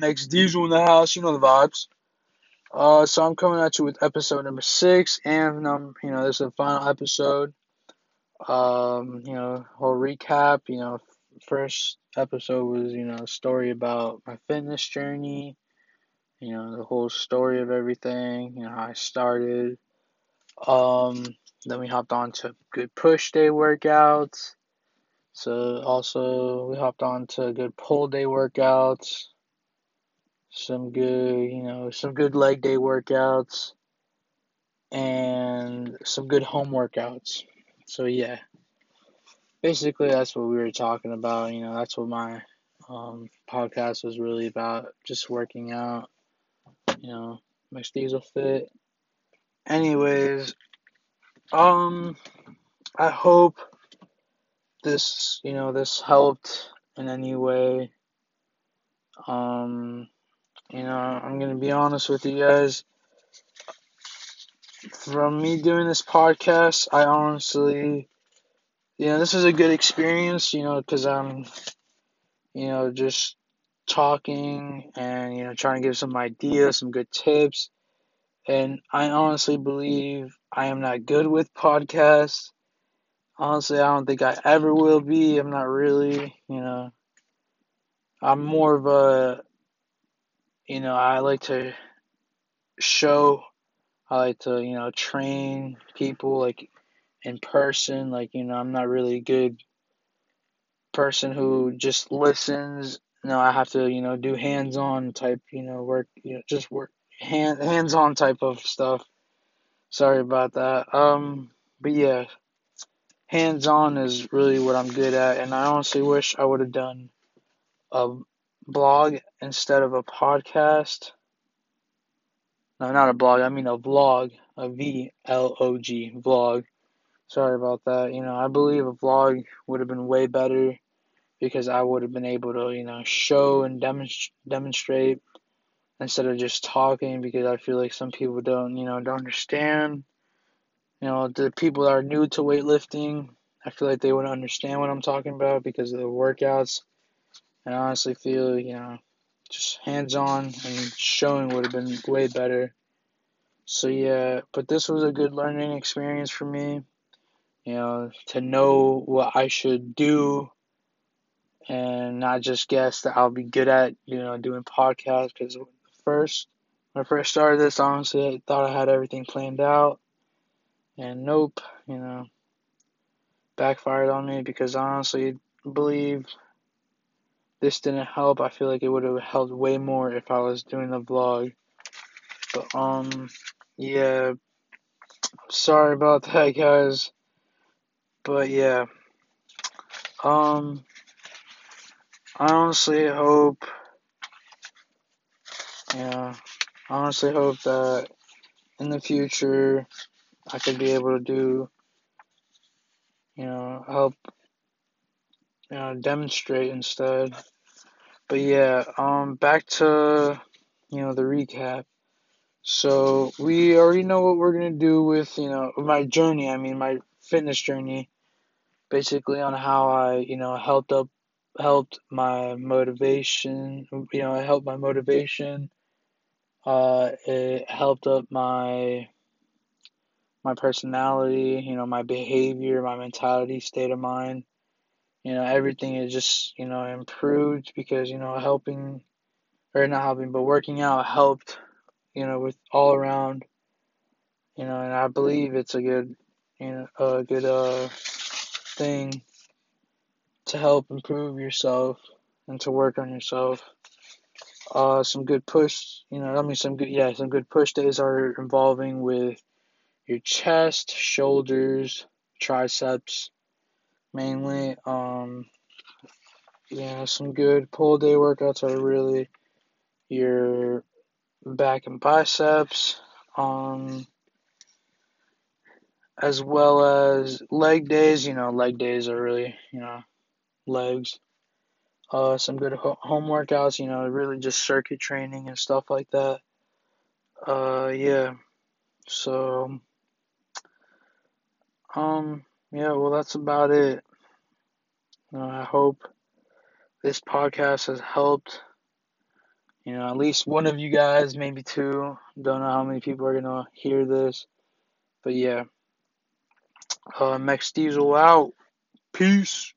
Max Diesel in the house, you know the vibes. Uh, so I'm coming at you with episode number six, and um, you know this is the final episode. Um, you know, whole recap. You know, first episode was you know a story about my fitness journey. You know, the whole story of everything. You know how I started. Um, then we hopped on to good push day workouts. So also we hopped on to good pull day workouts some good, you know, some good leg day workouts and some good home workouts. So yeah, basically that's what we were talking about. You know, that's what my um, podcast was really about, just working out. You know, my diesel fit. Anyways, um, I hope this, you know, this helped in any way. Um, you know, I'm gonna be honest with you guys. From me doing this podcast, I honestly, you know, this is a good experience. You know, because I'm, you know, just talking and you know trying to give some ideas, some good tips. And I honestly believe I am not good with podcasts. Honestly, I don't think I ever will be. I'm not really, you know. I'm more of a you know, I like to show, I like to, you know, train people like in person. Like, you know, I'm not really a good person who just listens. No, I have to, you know, do hands on type, you know, work, you know, just work hand hands on type of stuff. Sorry about that. Um, but yeah, hands on is really what I'm good at, and I honestly wish I would have done a blog instead of a podcast. No, not a blog. I mean a vlog. A V L O G vlog. Sorry about that. You know, I believe a vlog would have been way better because I would have been able to, you know, show and demonst- demonstrate instead of just talking because I feel like some people don't, you know, don't understand. You know, the people that are new to weightlifting, I feel like they wouldn't understand what I'm talking about because of the workouts. And I honestly feel, you know, just hands on and showing would have been way better. So yeah, but this was a good learning experience for me. You know, to know what I should do and not just guess that I'll be good at, you know, doing podcasts. Because first, when I first started this, honestly, I thought I had everything planned out. And nope, you know, backfired on me because honestly, believe this didn't help. I feel like it would have helped way more if I was doing the vlog. But um yeah, sorry about that guys. But yeah. Um I honestly hope yeah, I honestly hope that in the future I could be able to do you know, help you know, demonstrate instead. But yeah, um back to you know the recap. So we already know what we're gonna do with you know my journey. I mean my fitness journey, basically on how I you know helped up helped my motivation. You know, it helped my motivation. Uh, it helped up my my personality. You know, my behavior, my mentality, state of mind. You know, everything is just you know improved because you know helping or not helping, but working out helped you know, with all around, you know, and I believe it's a good, you know, a good uh thing to help improve yourself and to work on yourself. Uh, some good push, you know, I mean, some good, yeah, some good push days are involving with your chest, shoulders, triceps, mainly. Um, yeah, some good pull day workouts are really your back and biceps, um, as well as leg days. You know, leg days are really, you know, legs. Uh, some good ho- home workouts. You know, really just circuit training and stuff like that. Uh, yeah. So, um, yeah. Well, that's about it. Uh, I hope this podcast has helped you know, at least one of you guys, maybe two. Don't know how many people are gonna hear this, but yeah. Uh, Max Diesel out. Peace.